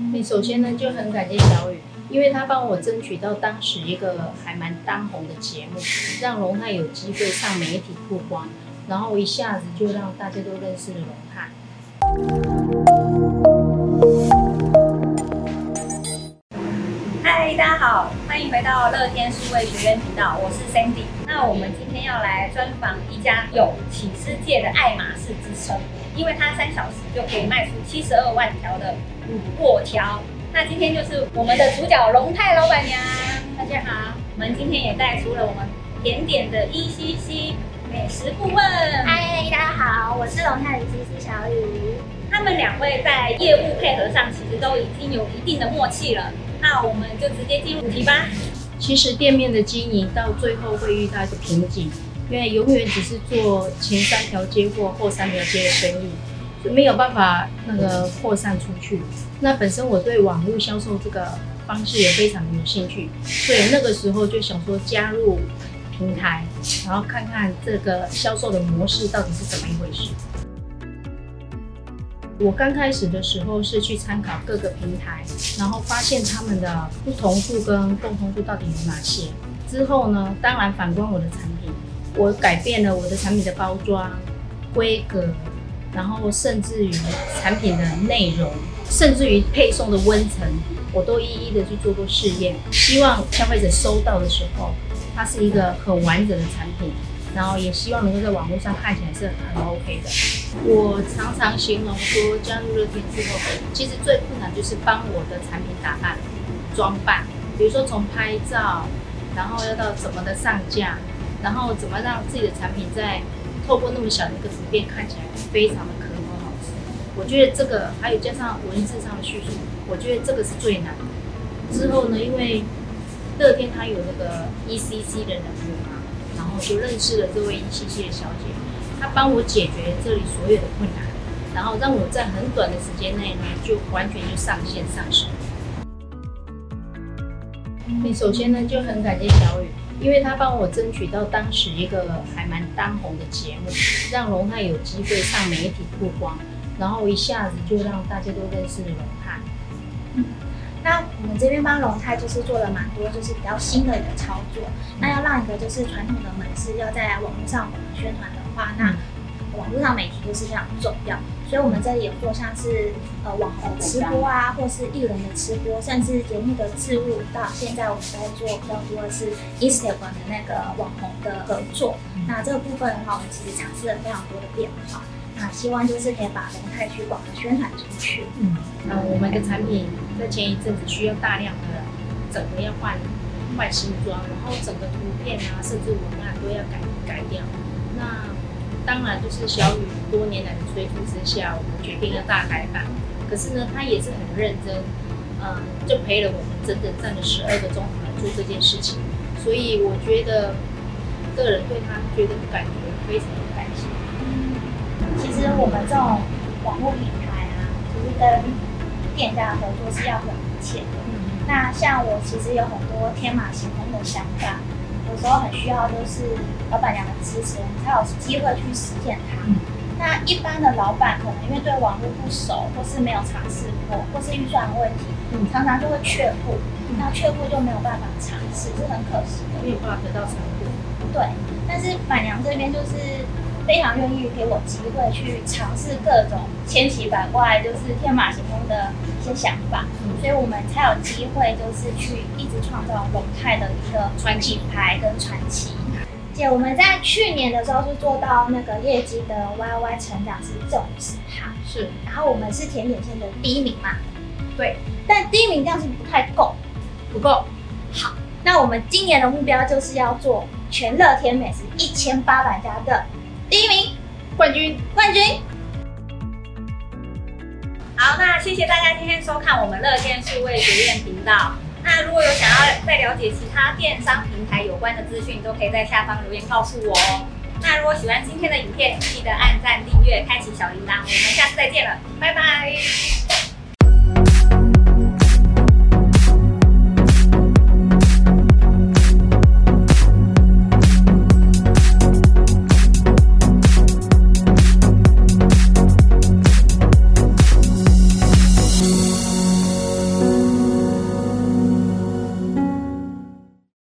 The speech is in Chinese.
你首先呢就很感谢小雨，因为他帮我争取到当时一个还蛮当红的节目，让龙泰有机会上媒体曝光，然后一下子就让大家都认识了龙泰。嗨，大家好，欢迎回到乐天数位学院频道，我是 Sandy。那我们今天要来专访一家有起司界的爱马仕之称。因为它三小时就可以卖出七十二万条的乳酪条，那今天就是我们的主角龙泰老板娘，大家好。我们今天也带出了我们甜点的 ECC 美食顾问，嗨，大家好，我是龙泰的 ECC 小雨。他们两位在业务配合上其实都已经有一定的默契了，那我们就直接进入主题吧。其实店面的经营到最后会遇到一个瓶颈。因为永远只是做前三条街或后三条街的生意，就没有办法那个扩散出去。那本身我对网络销售这个方式也非常有兴趣，所以那个时候就想说加入平台，然后看看这个销售的模式到底是怎么一回事。我刚开始的时候是去参考各个平台，然后发现他们的不同处跟共通处到底有哪些。之后呢，当然反观我的产品。我改变了我的产品的包装、规格，然后甚至于产品的内容，甚至于配送的温层，我都一一的去做过试验。希望消费者收到的时候，它是一个很完整的产品，然后也希望能够在网络上看起来是很 OK 的。我常常形容说，加入乐天之后，其实最困难就是帮我的产品打扮、装扮，比如说从拍照，然后要到怎么的上架。然后怎么让自己的产品在透过那么小的一个图片看起来非常的可口好吃？我觉得这个还有加上文字上的叙述，我觉得这个是最难的。之后呢，因为乐天他有那个 ECC 的人物嘛，然后就认识了这位 ECC 的小姐，她帮我解决这里所有的困难，然后让我在很短的时间内呢，就完全就上线上手。你首先呢就很感谢小雨。因为他帮我争取到当时一个还蛮当红的节目，让龙泰有机会上媒体曝光，然后一下子就让大家都认识了龙泰。嗯，那我们这边帮龙泰就是做了蛮多，就是比较新的一个操作。那要让一个就是传统的门市要在网络上宣传的话，那网络上媒体就是非常重要。所以，我们这里有做像是呃网红吃播啊，或是艺人的吃播，甚至节目的置入。到现在，我们在做比较多的是 Instagram 的那个网红的合作。那这个部分的话，我们其实尝试了非常多的变化。那希望就是可以把龙泰区广的宣传出去。嗯，那我们的产品在前一阵子需要大量的整个要换换新装，然后整个图片啊，甚至文案都要改改掉。那当然，就是小雨多年来的催促之下，我们决定要大改版。可是呢，他也是很认真，嗯，就陪了我们整整站了十二个钟头来做这件事情。所以我觉得，个人对他觉得感觉非常的感谢。嗯，其实我们这种网络平台啊，就是跟店家的合作是要很密切的。嗯，那像我其实有很多天马行空的想法。有时候很需要就是老板娘的支持，才有机会去实践它。嗯、那一般的老板可能因为对网络不熟，或是没有尝试过，或是预算的问题，嗯、常常就会却步。嗯、那却步就没有办法尝试，是很可惜的。没有办法得到成果。对，但是板娘这边就是。非常愿意给我机会去尝试各种千奇百怪，就是天马行空的一些想法，嗯、所以我们才有机会，就是去一直创造龙泰的一个传奇牌跟传奇。姐，我们在去年的时候是做到那个业绩的 Y Y 成长是正十趴，是。然后我们是甜点线的第一名嘛？对。但第一名这样是不太够，不够。好，那我们今年的目标就是要做全乐天美食一千八百家的。第一名，冠军，冠军。好，那谢谢大家今天收看我们乐天数位学院频道。那如果有想要再了解其他电商平台有关的资讯，都可以在下方留言告诉我哦。那如果喜欢今天的影片，记得按赞、订阅、开启小铃铛。我们下次再见了，拜拜。